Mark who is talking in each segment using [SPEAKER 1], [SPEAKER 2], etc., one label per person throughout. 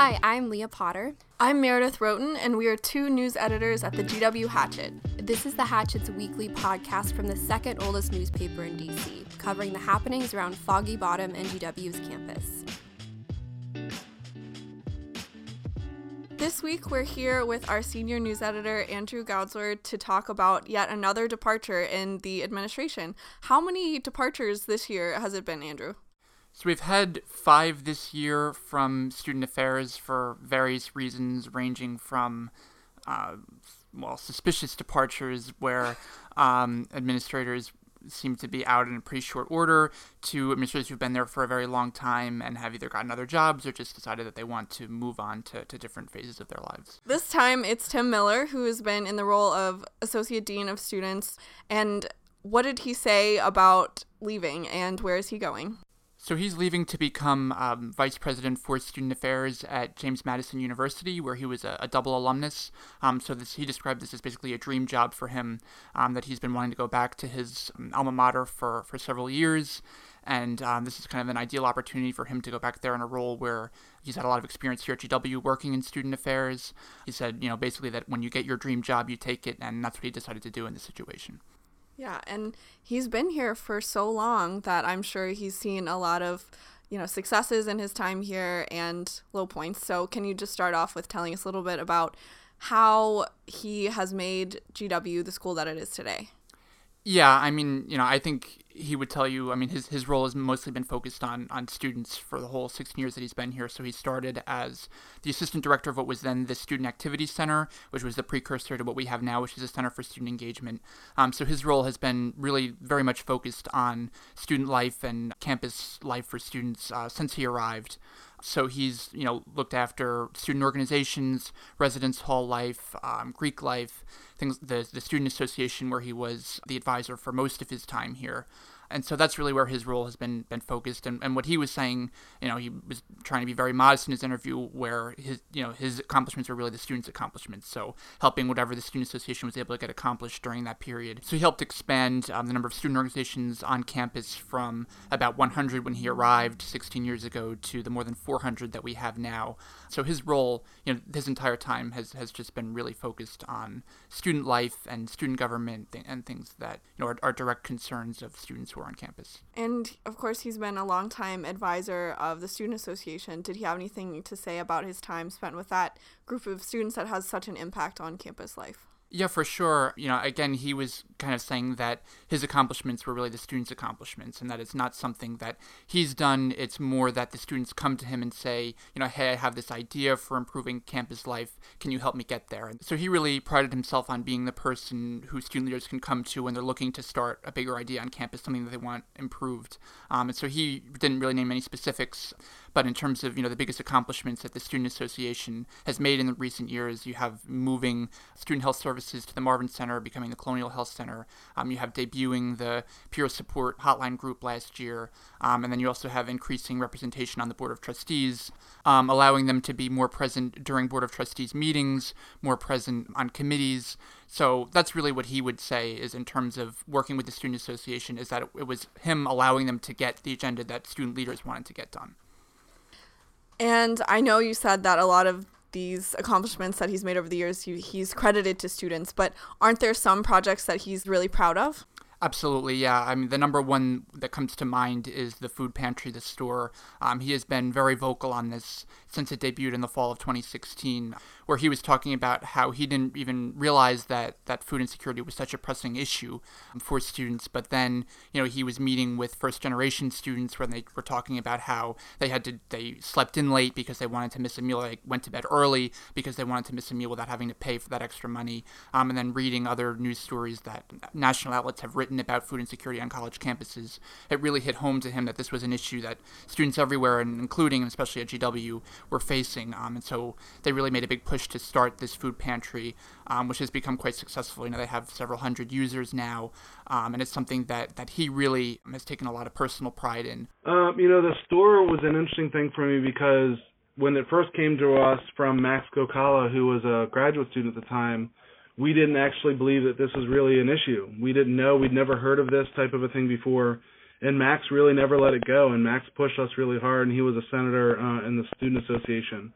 [SPEAKER 1] Hi, I'm Leah Potter.
[SPEAKER 2] I'm Meredith Roaten, and we are two news editors at the GW Hatchet.
[SPEAKER 1] This is the Hatchet's weekly podcast from the second oldest newspaper in DC, covering the happenings around Foggy Bottom and GW's campus.
[SPEAKER 2] This week, we're here with our senior news editor, Andrew Goudsward, to talk about yet another departure in the administration. How many departures this year has it been, Andrew?
[SPEAKER 3] So we've had five this year from student affairs for various reasons, ranging from uh, well suspicious departures where um, administrators seem to be out in a pretty short order to administrators who've been there for a very long time and have either gotten other jobs or just decided that they want to move on to, to different phases of their lives.
[SPEAKER 2] This time it's Tim Miller who has been in the role of Associate Dean of Students. And what did he say about leaving and where is he going?
[SPEAKER 3] So he's leaving to become um, vice president for student affairs at James Madison University, where he was a, a double alumnus. Um, so this, he described this as basically a dream job for him, um, that he's been wanting to go back to his um, alma mater for, for several years. And um, this is kind of an ideal opportunity for him to go back there in a role where he's had a lot of experience here at GW working in student affairs. He said, you know, basically that when you get your dream job, you take it, and that's what he decided to do in this situation.
[SPEAKER 2] Yeah, and he's been here for so long that I'm sure he's seen a lot of, you know, successes in his time here and low points. So, can you just start off with telling us a little bit about how he has made GW the school that it is today?
[SPEAKER 3] Yeah, I mean, you know, I think he would tell you. I mean, his his role has mostly been focused on on students for the whole 16 years that he's been here. So he started as the assistant director of what was then the Student Activities Center, which was the precursor to what we have now, which is a Center for Student Engagement. Um, so his role has been really very much focused on student life and campus life for students uh, since he arrived. So he's you know looked after student organizations, residence hall life, um, Greek life, things the the student association where he was the advisor for most of his time here and so that's really where his role has been been focused. And, and what he was saying, you know, he was trying to be very modest in his interview, where his you know his accomplishments were really the students' accomplishments. So helping whatever the student association was able to get accomplished during that period. So he helped expand um, the number of student organizations on campus from about 100 when he arrived 16 years ago to the more than 400 that we have now. So his role, you know, his entire time has has just been really focused on student life and student government and things that you know are, are direct concerns of students on campus.
[SPEAKER 2] And of course, he's been a longtime advisor of the Student Association. Did he have anything to say about his time spent with that group of students that has such an impact on campus life?
[SPEAKER 3] Yeah, for sure. You know, again, he was kind of saying that his accomplishments were really the students' accomplishments and that it's not something that he's done. It's more that the students come to him and say, you know, hey, I have this idea for improving campus life. Can you help me get there? And so he really prided himself on being the person who student leaders can come to when they're looking to start a bigger idea on campus, something that they want improved. Um, and so he didn't really name any specifics, but in terms of, you know, the biggest accomplishments that the Student Association has made in the recent years, you have moving student health services to the Marvin Center, becoming the Colonial Health Center. Um, you have debuting the Peer Support Hotline Group last year, um, and then you also have increasing representation on the Board of Trustees, um, allowing them to be more present during Board of Trustees meetings, more present on committees. So that's really what he would say is in terms of working with the Student Association is that it, it was him allowing them to get the agenda that student leaders wanted to get done.
[SPEAKER 2] And I know you said that a lot of these accomplishments that he's made over the years he, he's credited to students but aren't there some projects that he's really proud of
[SPEAKER 3] Absolutely, yeah. I mean, the number one that comes to mind is the food pantry, the store. Um, he has been very vocal on this since it debuted in the fall of 2016, where he was talking about how he didn't even realize that, that food insecurity was such a pressing issue for students. But then, you know, he was meeting with first generation students when they were talking about how they had to, they slept in late because they wanted to miss a meal. They went to bed early because they wanted to miss a meal without having to pay for that extra money. Um, and then reading other news stories that national outlets have written about food insecurity on college campuses, it really hit home to him that this was an issue that students everywhere, and including especially at GW, were facing. Um, and so they really made a big push to start this food pantry, um, which has become quite successful. You know, they have several hundred users now, um, and it's something that, that he really has taken a lot of personal pride in.
[SPEAKER 4] Um, you know, the store was an interesting thing for me because when it first came to us from Max Gokala, who was a graduate student at the time, we didn't actually believe that this was really an issue. We didn't know. We'd never heard of this type of a thing before. And Max really never let it go. And Max pushed us really hard. And he was a senator uh, in the student association.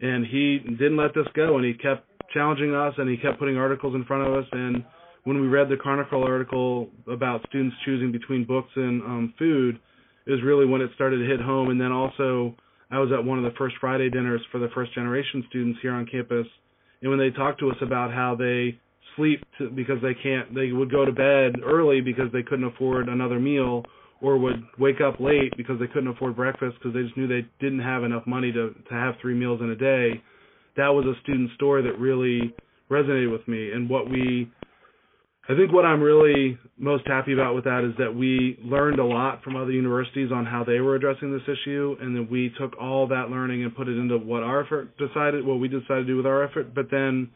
[SPEAKER 4] and he didn't let this go, and he kept challenging us, and he kept putting articles in front of us. And when we read the Chronicle article about students choosing between books and um, food, is really when it started to hit home. And then also, I was at one of the first Friday dinners for the first generation students here on campus, and when they talked to us about how they sleep to, because they can't, they would go to bed early because they couldn't afford another meal, or would wake up late because they couldn't afford breakfast because they just knew they didn't have enough money to to have three meals in a day. That was a student story that really resonated with me, and what we I think what I'm really most happy about with that is that we learned a lot from other universities on how they were addressing this issue, and then we took all that learning and put it into what our effort decided, what we decided to do with our effort. But then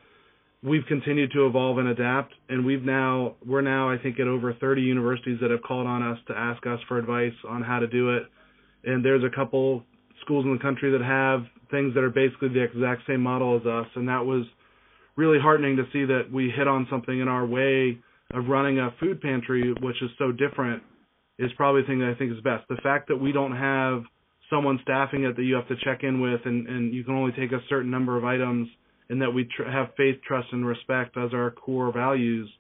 [SPEAKER 4] we've continued to evolve and adapt, and we've now we're now I think at over 30 universities that have called on us to ask us for advice on how to do it. And there's a couple schools in the country that have things that are basically the exact same model as us, and that was really heartening to see that we hit on something in our way of running a food pantry, which is so different, is probably the thing that I think is best. The fact that we don't have someone staffing it that you have to check in with, and and you can only take a certain number of items, and that we tr- have faith, trust, and respect as our core values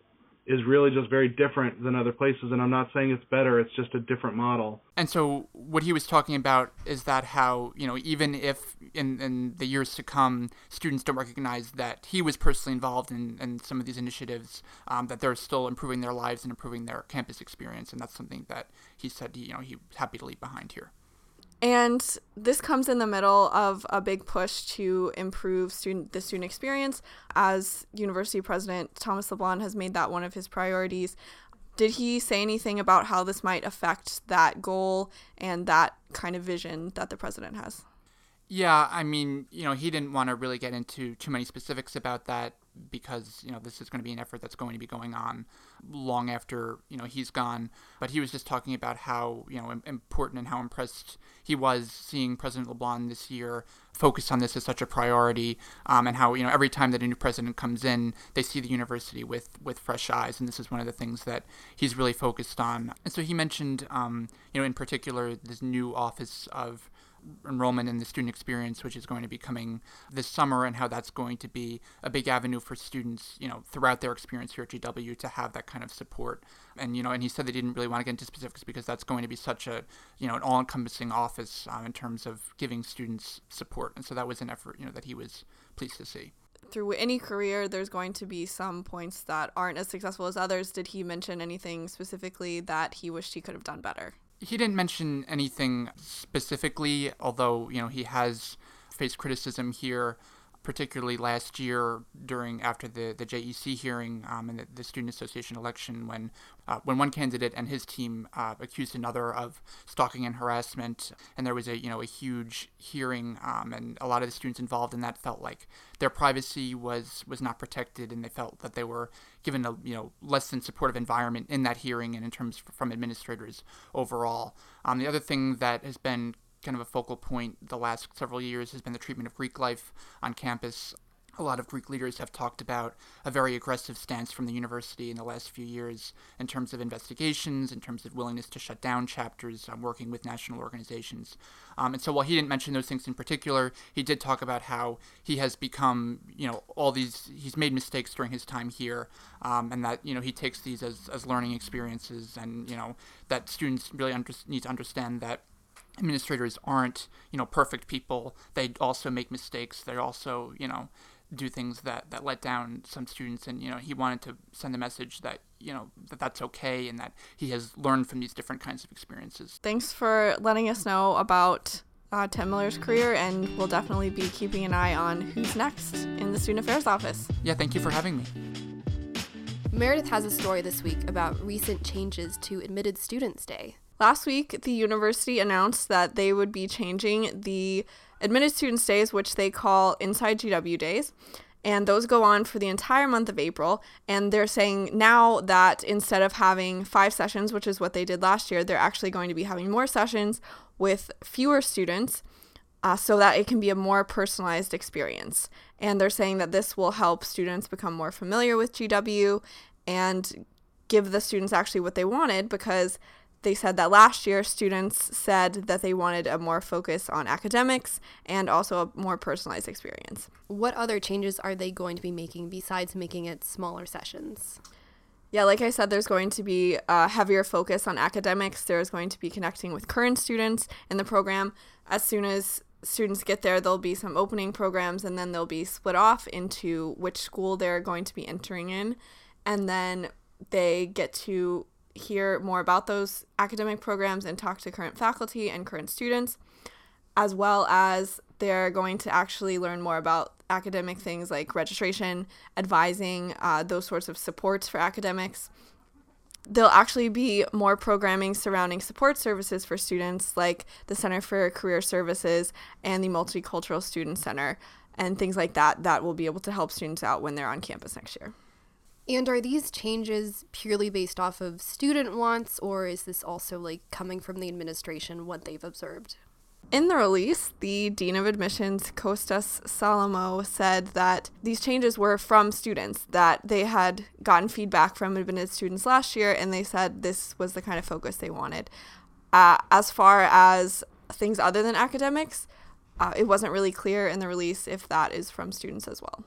[SPEAKER 4] is really just very different than other places. And I'm not saying it's better; it's just a different model.
[SPEAKER 3] And so, what he was talking about is that how you know even if in in the years to come, students don't recognize that he was personally involved in, in some of these initiatives, um, that they're still improving their lives and improving their campus experience, and that's something that he said you know he's happy to leave behind here.
[SPEAKER 2] And this comes in the middle of a big push to improve student the student experience. As University President Thomas LeBlanc has made that one of his priorities. Did he say anything about how this might affect that goal and that kind of vision that the president has?
[SPEAKER 3] Yeah, I mean, you know, he didn't want to really get into too many specifics about that because, you know, this is going to be an effort that's going to be going on long after, you know, he's gone. But he was just talking about how, you know, important and how impressed he was seeing President LeBlanc this year focus on this as such a priority um, and how, you know, every time that a new president comes in, they see the university with, with fresh eyes. And this is one of the things that he's really focused on. And so he mentioned, um, you know, in particular, this new office of enrollment in the student experience, which is going to be coming this summer, and how that's going to be a big avenue for students, you know, throughout their experience here at GW to have that kind of support. And you know, and he said they didn't really want to get into specifics because that's going to be such a, you know, an all-encompassing office um, in terms of giving students support. And so that was an effort, you know, that he was pleased to see
[SPEAKER 2] through any career, there's going to be some points that aren't as successful as others. Did he mention anything specifically that he wished he could have done better?
[SPEAKER 3] He didn't mention anything specifically, although you know he has faced criticism here particularly last year during after the, the JEC hearing um, and the, the, Student Association election when uh, when one candidate and his team uh, accused another of stalking and harassment and there was a you know a huge hearing um, and a lot of the students involved in that felt like their privacy was was not protected and they felt that they were given a you know less than supportive environment in that hearing and in terms from administrators overall. Um, the other thing that has been kind of a focal point the last several years has been the treatment of Greek life on campus. A lot of Greek leaders have talked about a very aggressive stance from the university in the last few years in terms of investigations, in terms of willingness to shut down chapters, um, working with national organizations. Um, and so while he didn't mention those things in particular, he did talk about how he has become, you know, all these, he's made mistakes during his time here, um, and that, you know, he takes these as, as learning experiences, and, you know, that students really under- need to understand that administrators aren't you know perfect people they also make mistakes they also you know do things that that let down some students and you know he wanted to send the message that you know that that's okay and that he has learned from these different kinds of experiences
[SPEAKER 2] thanks for letting us know about uh, Tim Miller's career, and we'll definitely be keeping an eye on who's next in the Student Affairs Office.
[SPEAKER 3] Yeah, thank you for having me.
[SPEAKER 1] Meredith has a story this week about recent changes to Admitted Students Day.
[SPEAKER 2] Last week, the university announced that they would be changing the admitted students' days, which they call Inside GW Days. And those go on for the entire month of April. And they're saying now that instead of having five sessions, which is what they did last year, they're actually going to be having more sessions with fewer students uh, so that it can be a more personalized experience. And they're saying that this will help students become more familiar with GW and give the students actually what they wanted because they said that last year students said that they wanted a more focus on academics and also a more personalized experience.
[SPEAKER 1] What other changes are they going to be making besides making it smaller sessions?
[SPEAKER 2] Yeah, like I said, there's going to be a heavier focus on academics. There's going to be connecting with current students in the program. As soon as students get there, there'll be some opening programs and then they'll be split off into which school they're going to be entering in. And then they get to hear more about those academic programs and talk to current faculty and current students, as well as they're going to actually learn more about academic things like registration, advising, uh, those sorts of supports for academics. There'll actually be more programming surrounding support services for students, like the Center for Career Services and the Multicultural Student Center, and things like that, that will be able to help students out when they're on campus next year.
[SPEAKER 1] And are these changes purely based off of student wants, or is this also like coming from the administration, what they've observed?
[SPEAKER 2] In the release, the Dean of Admissions, Costas Solomou, said that these changes were from students, that they had gotten feedback from admitted students last year, and they said this was the kind of focus they wanted. Uh, as far as things other than academics, uh, it wasn't really clear in the release if that is from students as well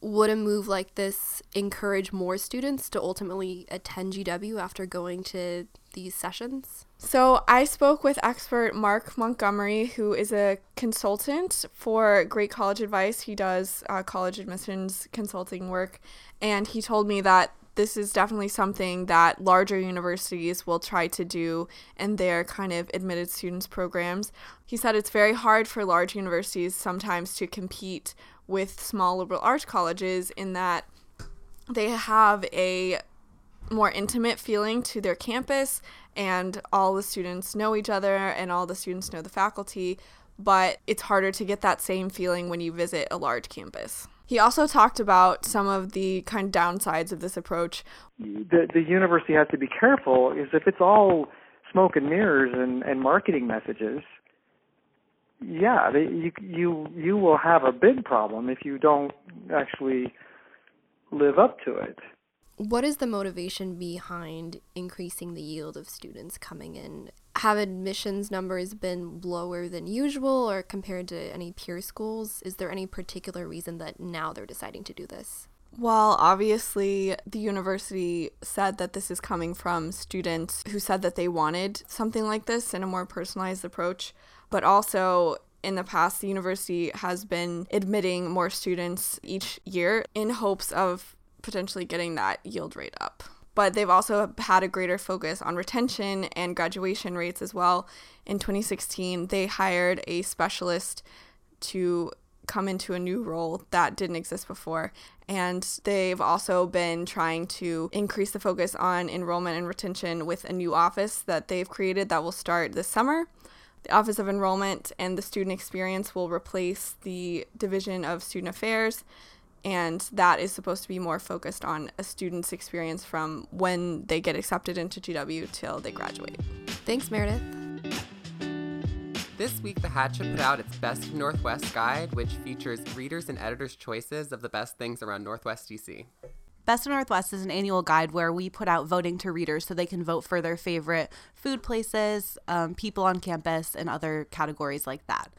[SPEAKER 1] would a move like this encourage more students to ultimately attend GW after going to these sessions?
[SPEAKER 2] So, I spoke with expert Mark Montgomery, who is a consultant for Great College Advice. He does uh, college admissions consulting work, and he told me that this is definitely something that larger universities will try to do in their kind of admitted students programs. He said it's very hard for large universities sometimes to compete with small liberal arts colleges in that they have a more intimate feeling to their campus and all the students know each other and all the students know the faculty but it's harder to get that same feeling when you visit a large campus. He also talked about some of the kind of downsides of this approach.
[SPEAKER 5] The the university has to be careful is if it's all smoke and mirrors and, and marketing messages, yeah, they, you you you will have a big problem if you don't actually live up to it.
[SPEAKER 1] What is the motivation behind increasing the yield of students coming in? Have admissions numbers been lower than usual or compared to any peer schools? Is there any particular reason that now they're deciding to do this?
[SPEAKER 2] Well, obviously, the university said that this is coming from students who said that they wanted something like this in a more personalized approach but also in the past, the university has been admitting more students each year in hopes of potentially getting that yield rate up. But they've also had a greater focus on retention and graduation rates as well. In 2016, they hired a specialist to come into a new role that didn't exist before. And they've also been trying to increase the focus on enrollment and retention with a new office that they've created that will start this summer. The Office of Enrollment and the Student Experience will replace the Division of Student Affairs, and that is supposed to be more focused on a student's experience from when they get accepted into GW till they graduate.
[SPEAKER 1] Thanks, Meredith.
[SPEAKER 6] This week, The Hatchet put out its Best of Northwest guide, which features readers and editors' choices of the best things around Northwest DC.
[SPEAKER 7] Best of Northwest is an annual guide where we put out voting to readers so they can vote for their favorite food places, um, people on campus, and other categories like that.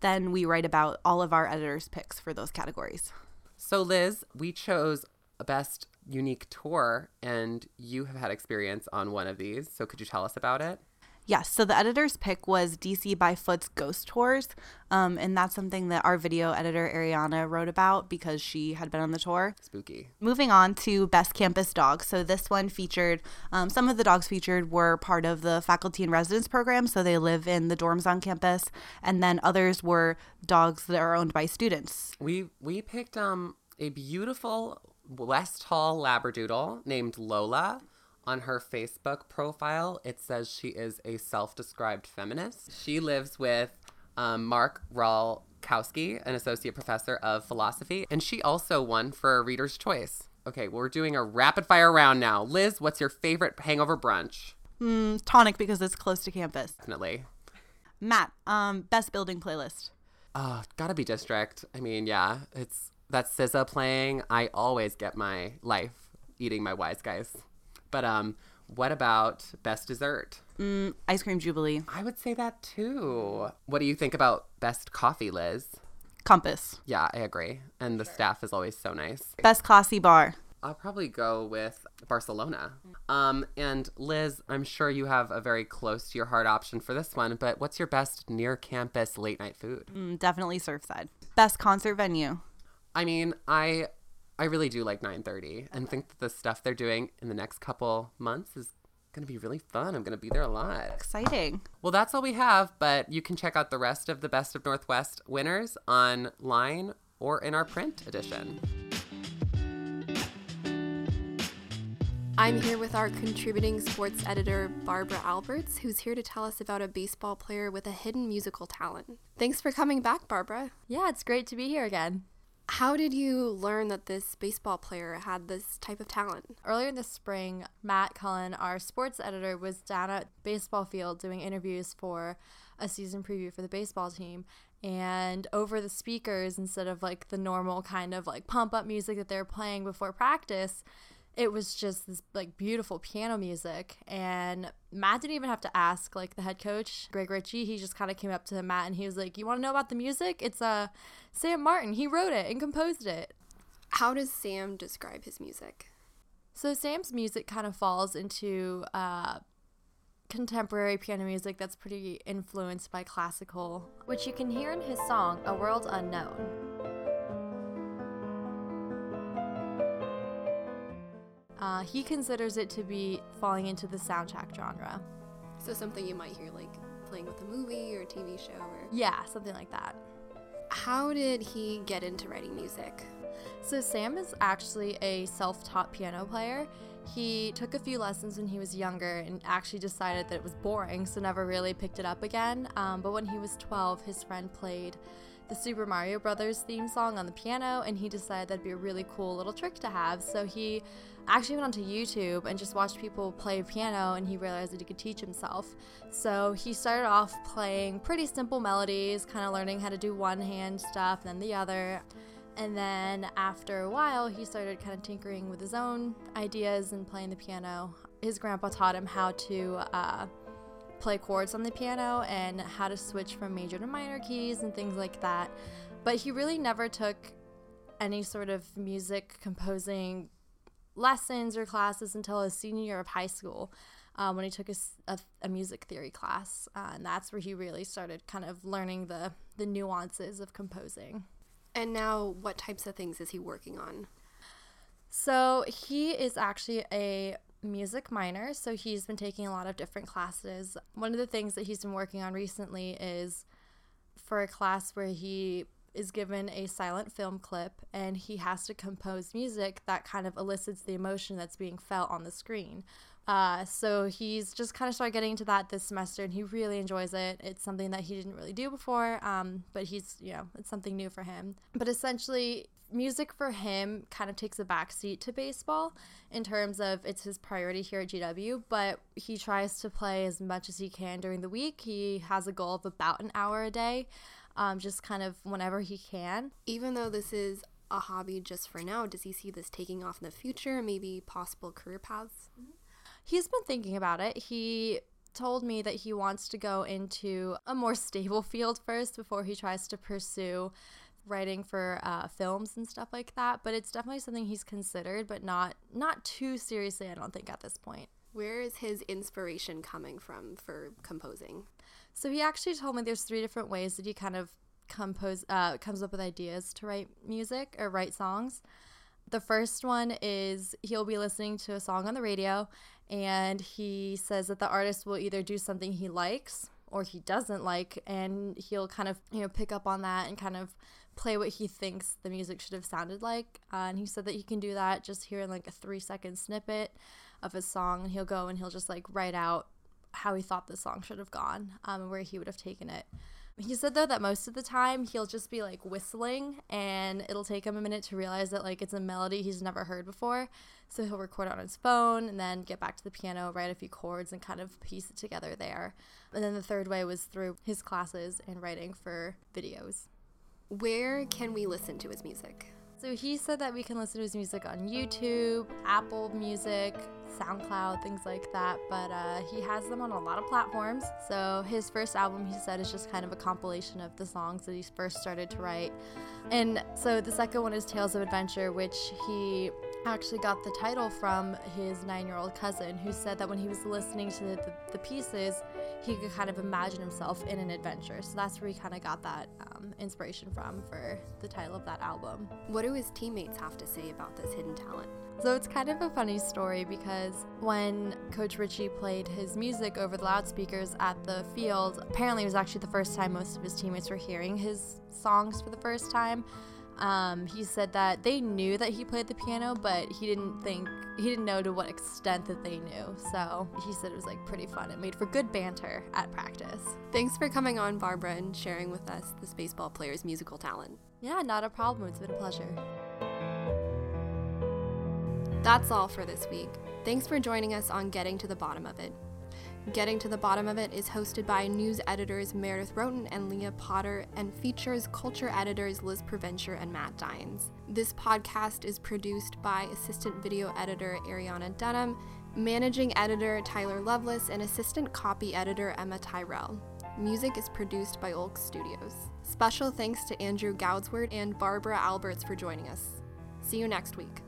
[SPEAKER 7] Then we write about all of our editors' picks for those categories.
[SPEAKER 6] So, Liz, we chose a best unique tour, and you have had experience on one of these. So, could you tell us about it?
[SPEAKER 7] Yes, so the editor's pick was DC by Foot's Ghost Tours, um, and that's something that our video editor Ariana wrote about because she had been on the tour.
[SPEAKER 6] Spooky.
[SPEAKER 7] Moving on to Best Campus Dogs. So this one featured um, some of the dogs featured were part of the faculty and residence program, so they live in the dorms on campus, and then others were dogs that are owned by students.
[SPEAKER 6] We we picked um a beautiful West Hall Labradoodle named Lola on her Facebook profile, it says she is a self described feminist. She lives with um, Mark Ralkowski, an associate professor of philosophy, and she also won for a Reader's Choice. Okay, well, we're doing a rapid fire round now. Liz, what's your favorite hangover brunch?
[SPEAKER 7] Mm, tonic because it's close to campus.
[SPEAKER 6] Definitely.
[SPEAKER 7] Matt, um, best building playlist.
[SPEAKER 6] Oh, gotta be district. I mean, yeah, it's that's SZA playing. I always get my life eating my wise guys. But um, What about best dessert?
[SPEAKER 7] Mm, ice cream jubilee.
[SPEAKER 6] I would say that too. What do you think about best coffee, Liz?
[SPEAKER 7] Compass.
[SPEAKER 6] Yeah, I agree. And the staff is always so nice.
[SPEAKER 7] Best classy bar.
[SPEAKER 6] I'll probably go with Barcelona. Um, and Liz, I'm sure you have a very close to your heart option for this one, but what's your best near campus late night food?
[SPEAKER 7] Mm, definitely Surfside. Best concert venue.
[SPEAKER 6] I mean, I I really do like 9:30 and think that the stuff they're doing in the next couple months is going to be really fun. I'm going to be there a lot.
[SPEAKER 7] Exciting.
[SPEAKER 6] Well, that's all we have, but you can check out the rest of the Best of Northwest winners online or in our print edition.
[SPEAKER 1] I'm here with our contributing sports editor, Barbara Alberts, who's here to tell us about a baseball player with a hidden musical talent. Thanks for coming back, Barbara.
[SPEAKER 8] Yeah, it's great to be here again.
[SPEAKER 1] How did you learn that this baseball player had this type of talent?
[SPEAKER 8] Earlier this spring, Matt Cullen, our sports editor, was down at baseball field doing interviews for a season preview for the baseball team. And over the speakers, instead of like the normal kind of like pump up music that they're playing before practice, it was just this like beautiful piano music and matt didn't even have to ask like the head coach gregg ritchie he just kind of came up to matt and he was like you want to know about the music? It's uh sam martin. He wrote it and composed it.
[SPEAKER 1] How does sam describe his music?
[SPEAKER 8] So sam's music kind of falls into uh contemporary piano music that's pretty influenced by classical which you can hear in his song a world unknown Uh, he considers it to be falling into the soundtrack genre.
[SPEAKER 1] So something you might hear like playing with a movie or a TV show or
[SPEAKER 8] Yeah, something like that.
[SPEAKER 1] How did he get into writing music?
[SPEAKER 8] So Sam is actually a self-taught piano player. He took a few lessons when he was younger and actually decided that it was boring, so never really picked it up again. Um, but when he was 12, his friend played the Super Mario Brothers theme song on the piano, and he decided that'd be a really cool little trick to have. So he actually went onto YouTube and just watched people play piano, and he realized that he could teach himself. So he started off playing pretty simple melodies, kind of learning how to do one hand stuff, and then the other. And then after a while, he started kind of tinkering with his own ideas and playing the piano. His grandpa taught him how to uh, play chords on the piano and how to switch from major to minor keys and things like that. But he really never took any sort of music composing lessons or classes until his senior year of high school. Um, when he took a, a, a music theory class, uh, and that's where he really started kind of learning the the nuances of composing.
[SPEAKER 1] And now, what types of things is he working on?
[SPEAKER 8] So he is actually a music minor, so he's been taking a lot of different classes. One of the things that he's been working on recently is for a class where he is given a silent film clip and he has to compose music that kind of elicits the emotion that's being felt on the screen. Uh, so he's just kind of started getting into that this semester and he really enjoys it. It's something that he didn't really do before, um, but he's, you know, it's something new for him. But essentially, music for him kind of takes a backseat to baseball in terms of it's his priority here at GW, but he tries to play as much as he can during the week. He has a goal of about an hour a day, um, just kind of whenever he can.
[SPEAKER 1] Even though this is a hobby just for now, does he see this taking off in the future, maybe possible career paths?
[SPEAKER 8] He's been thinking about it. He told me that he wants to go into a more stable field first before he tries to pursue writing for uh, films and stuff like that but it's definitely something he's considered but not not too seriously i don't think at this point.
[SPEAKER 1] Where is his inspiration coming from for composing?
[SPEAKER 8] So he actually told me there's three different ways that he kind of compose uh, comes up with ideas to write music or write songs. The first one is he'll be listening to a song on the radio and he says that the artist will either do something he likes or he doesn't like and he'll kind of you know pick up on that and kind of play what he thinks the music should have sounded like uh, and he said that he can do that just hearing like a three second snippet of a song and he'll go and he'll just like write out how he thought the song should have gone um, and where he would have taken it he said though that most of the time he'll just be like whistling and it'll take him a minute to realize that like it's a melody he's never heard before. So he'll record on his phone and then get back to the piano, write a few chords and kind of piece it together there. And then the third way was through his classes and writing for videos.
[SPEAKER 1] Where can we listen to his music?
[SPEAKER 8] So he said that we can listen to his music on YouTube, Apple Music, SoundCloud, things like that, but uh, he has them on a lot of platforms. So his first album, he said, is just kind of a compilation of the songs that he first started to write. And so the second one is Tales of Adventure, which he actually got the title from his nine year old cousin, who said that when he was listening to the, the, pieces, he could kind of imagine himself in an adventure. So that's where he kind of got that um, inspiration from for the title of that album.
[SPEAKER 1] What do his teammates have to say about this hidden talent?
[SPEAKER 8] So it's kind of a funny story because when Coach Ritchie played his music over the loudspeakers at the field, apparently it was actually the first time most of his teammates were hearing his songs for the first time. Um, he said that they knew that he played the piano, but he didn't think he didn't know to what extent that they knew. So he said it was like pretty fun. It made for good banter at practice.
[SPEAKER 1] Thanks for coming on, Barbara, and sharing with us this baseball player's musical talent.
[SPEAKER 8] Yeah, not a problem. It's been a pleasure.
[SPEAKER 1] That's all for this week. Thanks for joining us on Getting to the Bottom of It. Getting to the Bottom of It is hosted by news editors Meredith Roaten and Leah Potter and features culture editors Liz Provencher and Matt Dines. This podcast is produced by assistant video editor Ariana Dunham, managing editor Tyler Loveless, and assistant copy editor Emma Tyrell. Music is produced by Olk Studios. Special thanks to Andrew Goudsward and Barbara Alberts for joining us. See you next week.